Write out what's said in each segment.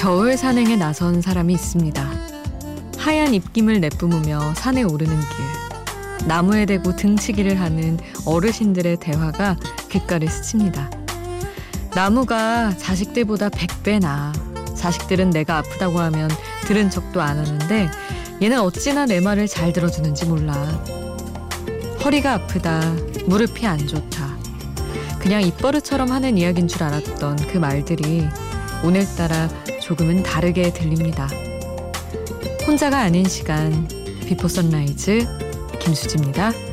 겨울 산행에 나선 사람이 있습니다. 하얀 입김을 내뿜으며 산에 오르는 길. 나무에 대고 등치기를 하는 어르신들의 대화가 귓가를 스칩니다. 나무가 자식들보다 100배 나. 자식들은 내가 아프다고 하면 들은 척도 안 하는데 얘는 어찌나 내 말을 잘 들어주는지 몰라. 허리가 아프다. 무릎이 안 좋다. 그냥 입버릇처럼 하는 이야기인 줄 알았던 그 말들이 오늘따라 조금은 다르게 들립니다. 혼자가 아닌 시간 비포 선라이즈 김수지입니다.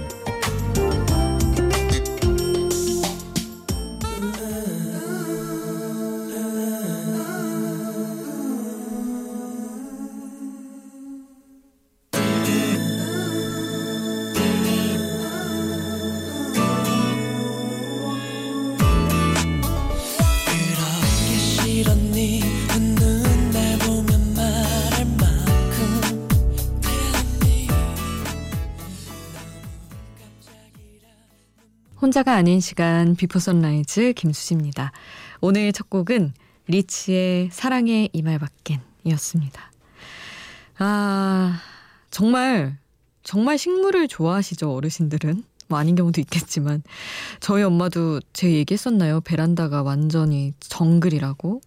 혼자가 아닌 시간 비포 선라이즈 김수지입니다. 오늘 첫 곡은 리치의 사랑해 이 말밖엔 이었습니다. 아, 정말 정말 식물을 좋아하시죠, 어르신들은? 뭐 아닌 경우도 있겠지만 저희 엄마도 제 얘기했었나요? 베란다가 완전히 정글이라고.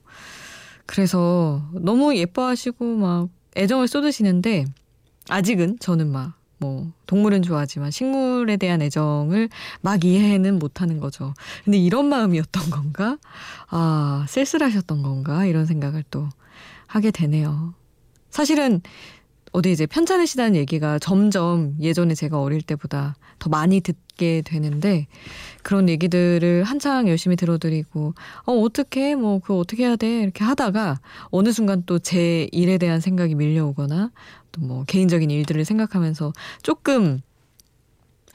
그래서 너무 예뻐하시고 막 애정을 쏟으시는데 아직은 저는 막 뭐 동물은 좋아하지만 식물에 대한 애정을 막 이해는 못하는 거죠. 근데 이런 마음이었던 건가? 아 쓸쓸하셨던 건가? 이런 생각을 또 하게 되네요. 사실은 어디 이제 편찮으시다는 얘기가 점점 예전에 제가 어릴 때보다 더 많이 듣게 되는데 그런 얘기들을 한창 열심히 들어드리고 어 어떻게 뭐 그거 어떻게 해야 돼 이렇게 하다가 어느 순간 또 제 일에 대한 생각이 밀려오거나 또 뭐 개인적인 일들을 생각하면서 조금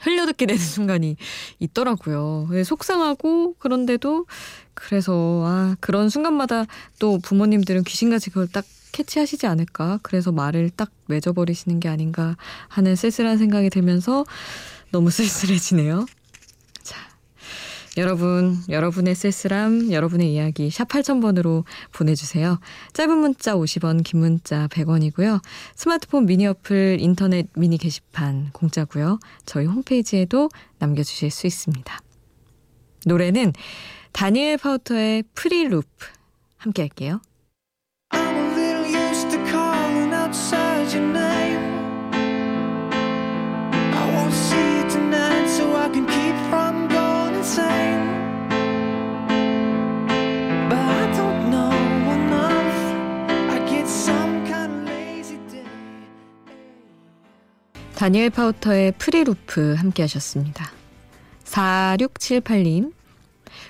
흘려듣게 되는 순간이 있더라고요. 속상하고 그런데도 그래서 아 그런 순간마다 또 부모님들은 귀신같이 그걸 딱 캐치하시지 않을까. 그래서 말을 딱 맺어버리시는 게 아닌가 하는 쓸쓸한 생각이 들면서 너무 쓸쓸해지네요. 자, 여러분, 여러분의 쓸쓸함, 여러분의 이야기 샵 8000번으로 보내주세요. 짧은 문자 50원, 긴 문자 100원이고요. 스마트폰 미니 어플, 인터넷 미니 게시판 공짜고요. 저희 홈페이지에도 남겨주실 수 있습니다. 노래는 다니엘 파우터의 Free Loop 함께 할게요. 다니엘 파우터의 Free Loop 함께 하셨습니다. 4678님.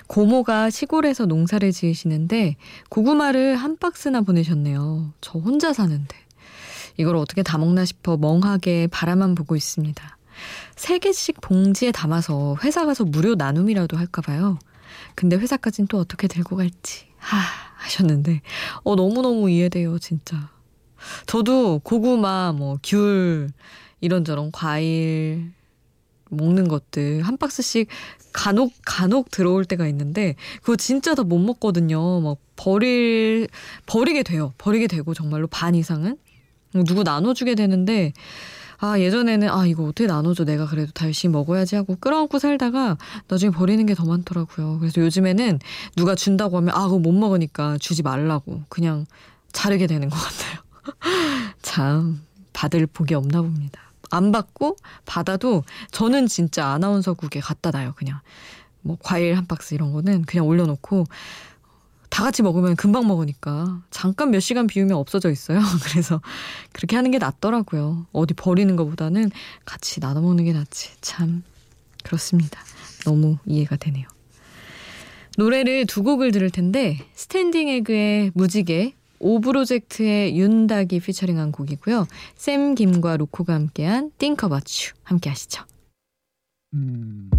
고모가 시골에서 농사를 지으시는데 고구마를 한 박스나 보내셨네요. 저 혼자 사는데. 이걸 어떻게 다 먹나 싶어 멍하게 바라만 보고 있습니다. 세 개씩 봉지에 담아서 회사 가서 무료 나눔이라도 할까봐요. 근데 회사까진 또 어떻게 들고 갈지. 하, 하셨는데. 어, 너무너무 이해돼요, 진짜. 저도 고구마, 뭐, 귤, 이런저런 과일 먹는 것들 한 박스씩 간혹 간혹 들어올 때가 있는데 그거 진짜 다 못 먹거든요. 막 버릴 버리게 돼요. 버리게 되고 정말로 반 이상은 누구 나눠주게 되는데 아 예전에는 아 이거 어떻게 나눠줘 내가 그래도 다 열심히 먹어야지 하고 끌어안고 살다가 나중에 버리는 게 더 많더라고요. 그래서 요즘에는 누가 준다고 하면 아 그거 못 먹으니까 주지 말라고 그냥 자르게 되는 것 같아요. 참 받을 복이 없나 봅니다. 안 받고 받아도 저는 진짜 아나운서국에 갖다 놔요. 그냥 뭐 과일 한 박스 이런 거는 그냥 올려놓고 다 같이 먹으면 금방 먹으니까 잠깐 몇 시간 비우면 없어져 있어요. 그래서 그렇게 하는 게 낫더라고요. 어디 버리는 것보다는 같이 나눠 먹는 게 낫지. 참 그렇습니다. 너무 이해가 되네요. 노래를 두 곡을 들을 텐데 스탠딩 에그의 무지개 오브로젝트의 윤닥이 피처링한 곡이고요. 샘 김과 로꼬가 함께한 You 함께 하시죠. 음.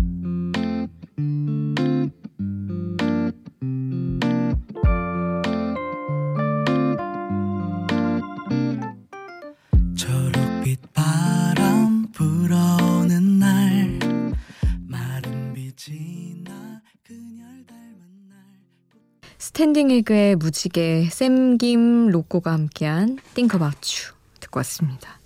스탠딩 에그의 무지개, 샘김 로꼬가 함께한 You 듣고 왔습니다.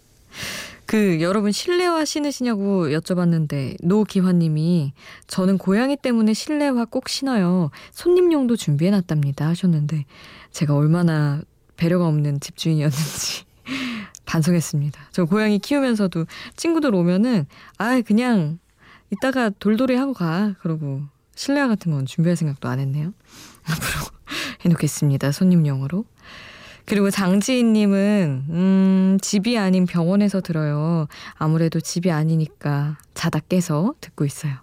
그 여러분 실내화 신으시냐고 여쭤봤는데 노기환님이 저는 고양이 때문에 실내화 꼭 신어요. 손님용도 준비해놨답니다 하셨는데 제가 얼마나 배려가 없는 집주인이었는지 반성했습니다. 저 고양이 키우면서도 친구들 오면은 아 그냥 이따가 돌돌이 하고 가 그러고 실내화 같은 건 준비할 생각도 안 했네요. 앞으로 해놓겠습니다. 손님용으로. 그리고 장지인님은 음, 집이 아닌 병원에서 들어요. 아무래도 집이 아니니까 자다 깨서 듣고 있어요.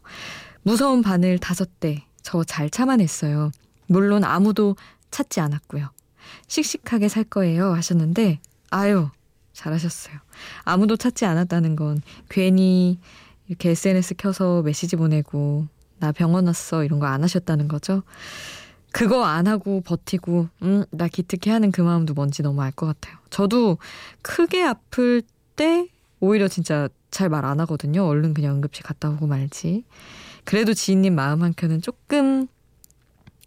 무서운 바늘 다섯 대 저 잘 참아냈어요. 물론 아무도 찾지 않았고요. 씩씩하게 살 거예요 하셨는데 아유 잘하셨어요. 아무도 찾지 않았다는 건 괜히 이렇게 SNS 켜서 메시지 보내고 나 병원 왔어 이런 거 안 하셨다는 거죠. 그거 안 하고 버티고 음, 나 기특해 하는 그 마음도 뭔지 너무 알 것 같아요. 저도 크게 아플 때 오히려 진짜 잘 말 안 하거든요. 얼른 그냥 응급실 갔다 오고 말지. 그래도 지인님 마음 한켠은 조금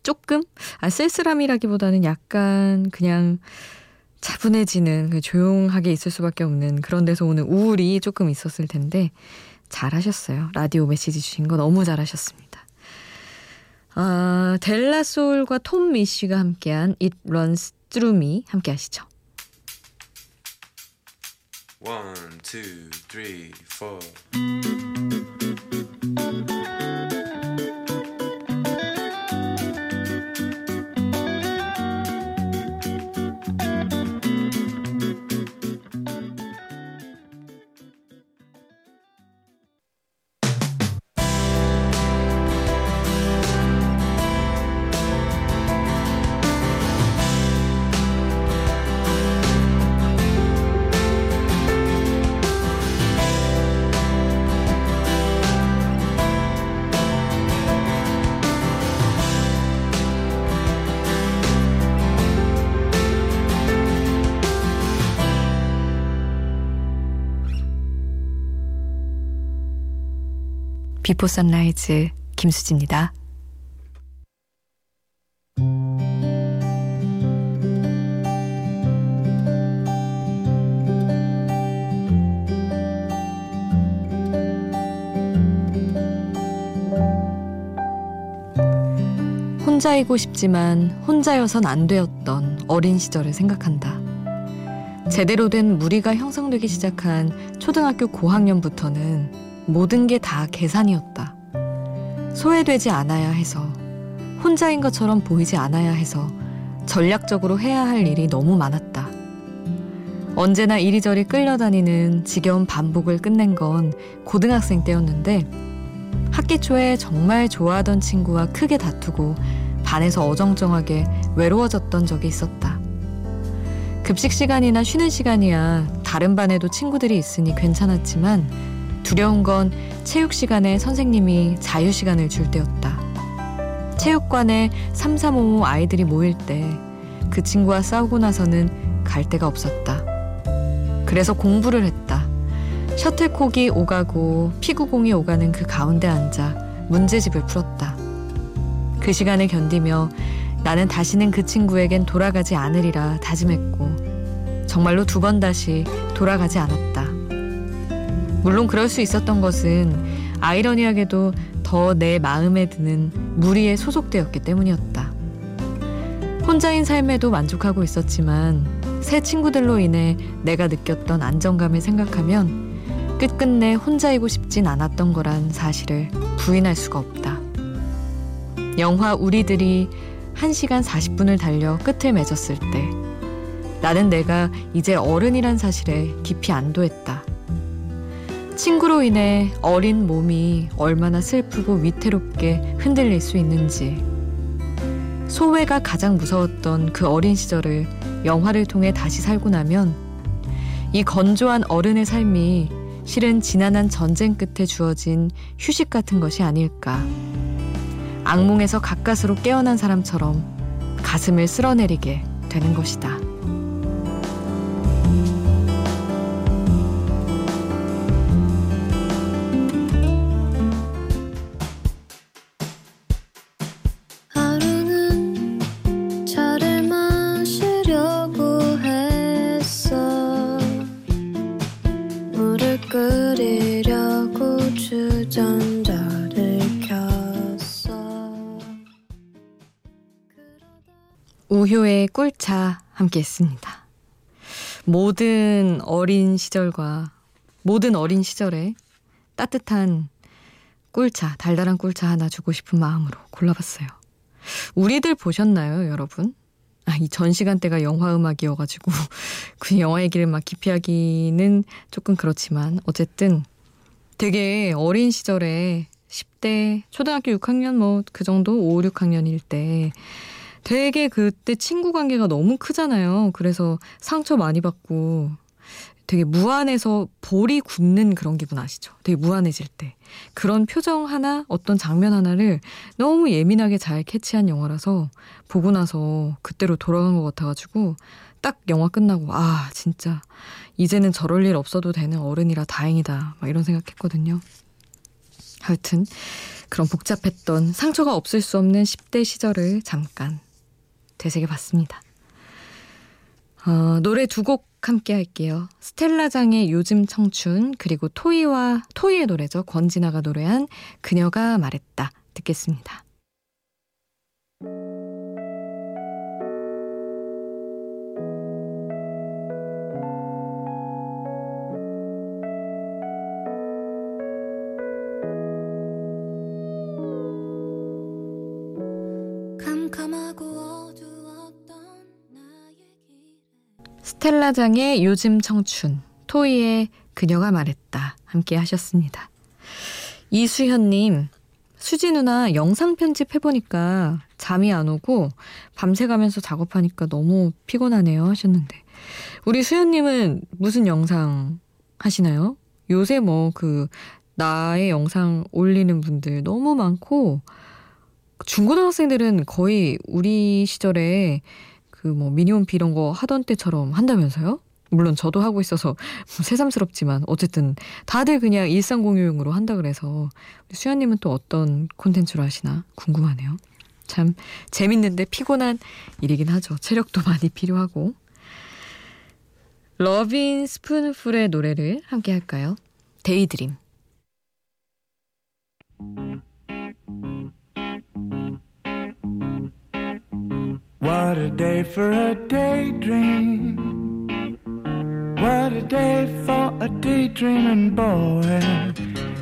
조금 아 쓸쓸함이라기보다는 약간 그냥 차분해지는 그 조용하게 있을 수밖에 없는 그런 데서 오는 우울이 조금 있었을 텐데 잘하셨어요. 라디오 메시지 주신 거 너무 잘하셨습니다. 아, 델라솔과 톰 미쉬가 함께한 It Runs Through Me 함께 하시죠. One, two, three, four. 비포 선라이즈 김수지입니다. 혼자이고 싶지만 혼자여선 안 되었던 어린 시절을 생각한다. 제대로 된 무리가 형성되기 시작한 초등학교 고학년부터는 모든 게 다 계산이었다. 소외되지 않아야 해서, 혼자인 것처럼 보이지 않아야 해서 전략적으로 해야 할 일이 너무 많았다. 언제나 이리저리 끌려다니는 지겨운 반복을 끝낸 건 고등학생 때였는데 학기 초에 정말 좋아하던 친구와 크게 다투고 반에서 어정쩡하게 외로워졌던 적이 있었다. 급식 시간이나 쉬는 시간이야 다른 반에도 친구들이 있으니 괜찮았지만 두려운 건 체육 시간에 선생님이 자유 시간을 줄 때였다. 체육관에 3355 아이들이 모일 때 그 친구와 싸우고 나서는 갈 데가 없었다. 그래서 공부를 했다. 셔틀콕이 오가고 피구공이 오가는 그 가운데 앉아 문제집을 풀었다. 그 시간을 견디며 나는 다시는 그 친구에겐 돌아가지 않으리라 다짐했고 정말로 두 번 다시 돌아가지 않았다. 물론 그럴 수 있었던 것은 아이러니하게도 더 내 마음에 드는 무리에 소속되었기 때문이었다. 혼자인 삶에도 만족하고 있었지만 새 친구들로 인해 내가 느꼈던 안정감을 생각하면 끝끝내 혼자이고 싶진 않았던 거란 사실을 부인할 수가 없다. 영화 우리들이 1시간 40분을 달려 끝을 맺었을 때 나는 내가 이제 어른이란 사실에 깊이 안도했다. 친구로 인해 어린 몸이 얼마나 슬프고 위태롭게 흔들릴 수 있는지. 소외가 가장 무서웠던 그 어린 시절을 영화를 통해 다시 살고 나면 이 건조한 어른의 삶이 실은 지난한 전쟁 끝에 주어진 휴식 같은 것이 아닐까. 악몽에서 가까스로 깨어난 사람처럼 가슴을 쓸어내리게 되는 것이다. 끄려고 주전자를 켰어. 우효의 꿀차 함께 했습니다. 모든 어린 시절과 모든 어린 시절에 따뜻한 꿀차, 달달한 꿀차 하나 주고 싶은 마음으로 골라봤어요. 우리들 보셨나요, 여러분? 아, 이 전 시간대가 영화 음악이어가지고 그 영화 얘기를 막 깊이 하기는 조금 그렇지만 어쨌든 되게 어린 시절에 10대 초등학교 6학년 뭐 그 정도 5, 6학년일 때 되게 그때 친구 관계가 너무 크잖아요. 그래서 상처 많이 받고 되게 무안해서 볼이 굳는 그런 기분 아시죠? 되게 무안해질 때. 그런 표정 하나, 어떤 장면 하나를 너무 예민하게 잘 캐치한 영화라서 보고 나서 그때로 돌아간 것 같아가지고 딱 영화 끝나고 아, 진짜 이제는 저럴 일 없어도 되는 어른이라 다행이다. 막 이런 생각했거든요. 하여튼 그런 복잡했던 상처가 없을 수 없는 10대 시절을 잠깐 되새겨 봤습니다. 어, 노래 두 곡 함께 할게요. 스텔라장의 요즘 청춘 그리고 토이와 토이의 노래죠. 권진아가 노래한 그녀가 말했다 듣겠습니다. 스텔라장의 요즘 청춘, 토이의 그녀가 말했다. 함께 하셨습니다. 이수현님, 수지 누나 영상 편집 해보니까 잠이 안 오고 밤새 가면서 작업하니까 너무 피곤하네요 하셨는데. 우리 수현님은 무슨 영상 하시나요? 요새 뭐 그 나의 영상 올리는 분들 너무 많고 중고등학생들은 거의 우리 시절에 그 뭐 미니홈피 이런 거 하던 때처럼 한다면서요? 물론 저도 하고 있어서 뭐 새삼스럽지만 어쨌든 다들 그냥 일상 공유용으로 한다 그래서 수현님은 또 어떤 콘텐츠로 하시나 궁금하네요. 참 재밌는데 피곤한 일이긴 하죠. 체력도 많이 필요하고. 러빈 스푼풀의 노래를 함께 할까요? Daydream. What a day for a daydream. What a day for a daydreaming boy.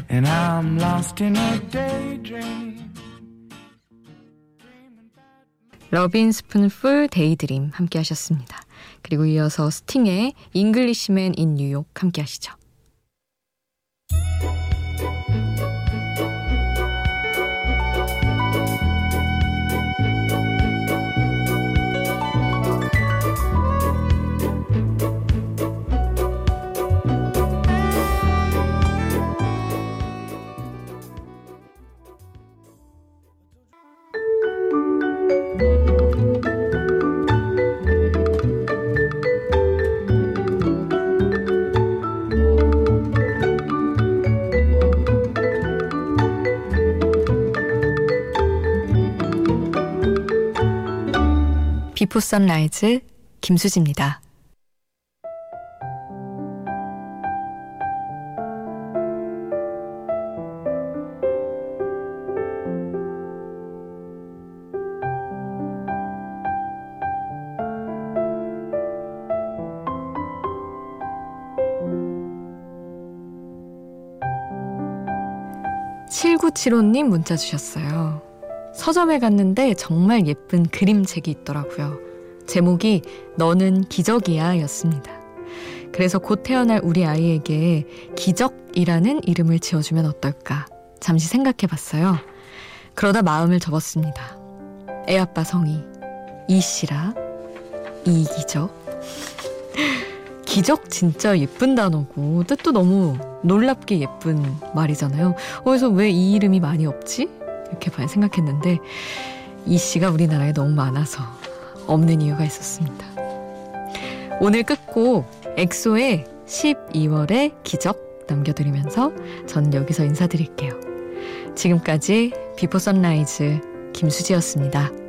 And I'm lost in a daydream. 러빈 스푼풀 데이드림 함께 하셨습니다. 그리고 이어서 스팅의 잉글리시맨 인 뉴욕 함께 하시죠. 비포 선라이즈 김수지입니다. 칠구칠호님 문자 주셨어요. 서점에 갔는데 정말 예쁜 그림책이 있더라고요. 제목이 너는 기적이야 였습니다. 그래서 곧 태어날 우리 아이에게 기적이라는 이름을 지어주면 어떨까 잠시 생각해 봤어요. 그러다 마음을 접었습니다. 애아빠 성이 이씨라 이기적 기적 진짜 예쁜 단어고 뜻도 너무 놀랍게 예쁜 말이잖아요. 그래서 왜 이 이름이 많이 없지? 이렇게 생각했는데 이 씨가 우리나라에 너무 많아서 없는 이유가 있었습니다. 오늘 끝곡 엑소의 12월의 기적 남겨드리면서 전 여기서 인사드릴게요. 지금까지 비포 선라이즈 김수지였습니다.